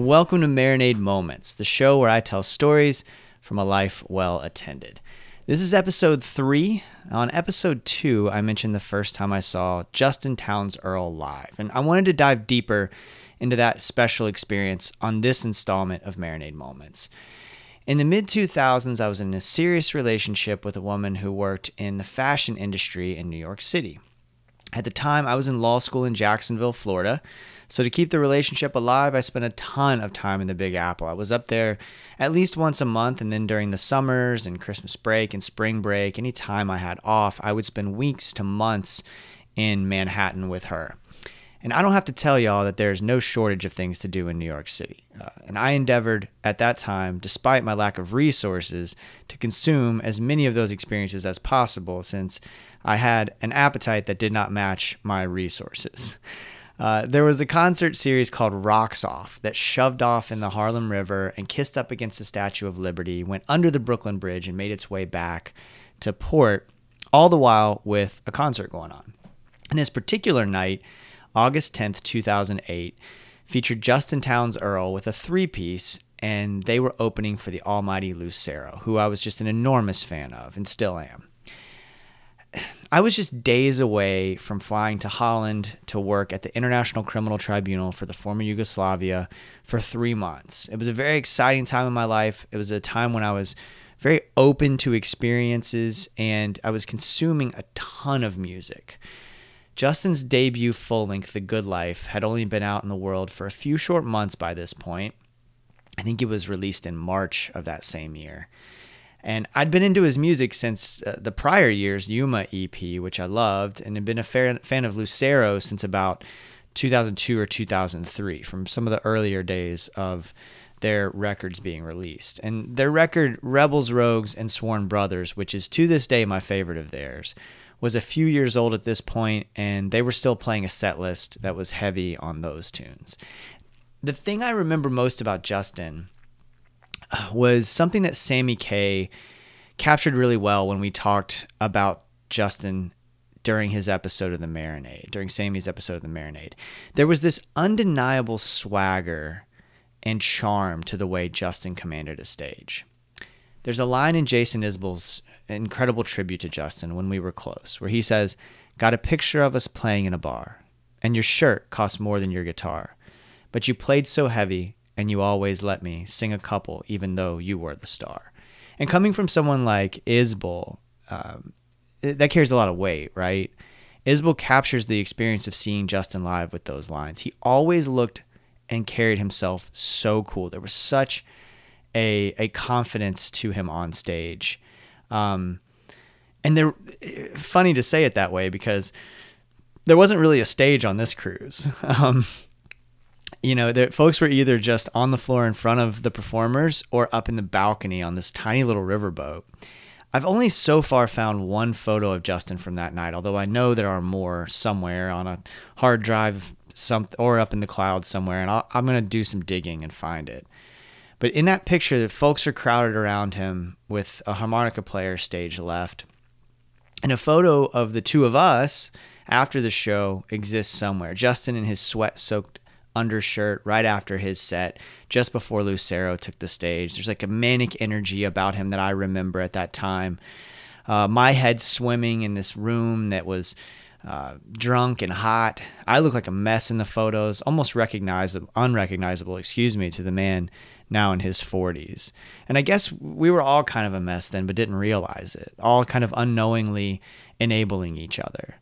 Welcome to Marinade Moments, the show where I tell stories from a life well attended. This is episode three. On episode two, I mentioned the first time I saw Justin Townes Earle live, and I wanted to dive deeper into that special experience on this installment of Marinade Moments. In the mid 2000s, I was in a serious relationship with a woman who worked in the fashion industry in New York City. At the time, I was in law school in Jacksonville, Florida. So, to keep the relationship alive, I spent a ton of time in the Big Apple. I was up there at least once a month, and then during the summers and Christmas break and spring break, any time I had off, I would spend weeks to months in Manhattan with her. And I don't have to tell y'all that there's no shortage of things to do in New York City. Uh, and I endeavored at that time, despite my lack of resources, to consume as many of those experiences as possible since I had an appetite that did not match my resources. Uh, there was a concert series called Rocks Off that shoved off in the Harlem River and kissed up against the Statue of Liberty, went under the Brooklyn Bridge, and made its way back to port, all the while with a concert going on. And this particular night, August 10th, 2008, featured Justin Townes Earle with a three piece, and they were opening for the almighty Lucero, who I was just an enormous fan of and still am. I was just days away from flying to Holland to work at the International Criminal Tribunal for the former Yugoslavia for three months. It was a very exciting time in my life. It was a time when I was very open to experiences and I was consuming a ton of music. Justin's debut full length, The Good Life, had only been out in the world for a few short months by this point. I think it was released in March of that same year. And I'd been into his music since uh, the prior year's Yuma EP, which I loved, and had been a fan, fan of Lucero since about 2002 or 2003, from some of the earlier days of their records being released. And their record, Rebels, Rogues, and Sworn Brothers, which is to this day my favorite of theirs, was a few years old at this point, and they were still playing a set list that was heavy on those tunes. The thing I remember most about Justin was something that Sammy K captured really well when we talked about Justin during his episode of the Marinade, during Sammy's episode of the Marinade. There was this undeniable swagger and charm to the way Justin commanded a stage. There's a line in Jason Isbell's incredible tribute to Justin when we were close, where he says, Got a picture of us playing in a bar, and your shirt cost more than your guitar. But you played so heavy, and you always let me sing a couple, even though you were the star. And coming from someone like Isbell, um, that carries a lot of weight, right? Isbell captures the experience of seeing Justin live with those lines. He always looked and carried himself so cool. There was such a a confidence to him on stage. Um, and they're funny to say it that way because there wasn't really a stage on this cruise. Um, you know, the folks were either just on the floor in front of the performers or up in the balcony on this tiny little riverboat. I've only so far found one photo of Justin from that night, although I know there are more somewhere on a hard drive some or up in the cloud somewhere, and i am going to do some digging and find it. But in that picture, the folks are crowded around him with a harmonica player stage left. And a photo of the two of us after the show exists somewhere. Justin in his sweat soaked undershirt right after his set, just before Lucero took the stage. There's like a manic energy about him that I remember at that time. Uh, my head swimming in this room that was uh, drunk and hot. I look like a mess in the photos, almost recognizable, unrecognizable, excuse me, to the man now in his 40s. And I guess we were all kind of a mess then, but didn't realize it, all kind of unknowingly enabling each other.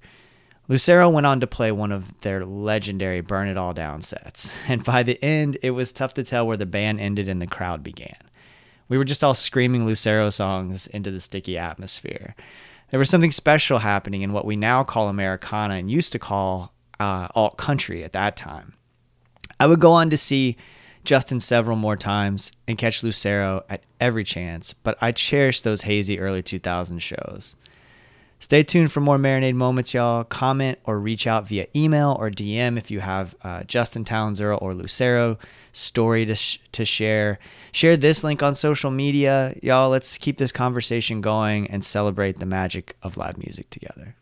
Lucero went on to play one of their legendary Burn It All Down sets, and by the end, it was tough to tell where the band ended and the crowd began. We were just all screaming Lucero songs into the sticky atmosphere. There was something special happening in what we now call Americana and used to call uh, alt country at that time. I would go on to see Justin several more times and catch Lucero at every chance, but I cherish those hazy early 2000 shows. Stay tuned for more Marinade moments, y'all. Comment or reach out via email or DM if you have uh, Justin Townes Earle or Lucero story to, sh- to share. Share this link on social media, y'all. Let's keep this conversation going and celebrate the magic of live music together.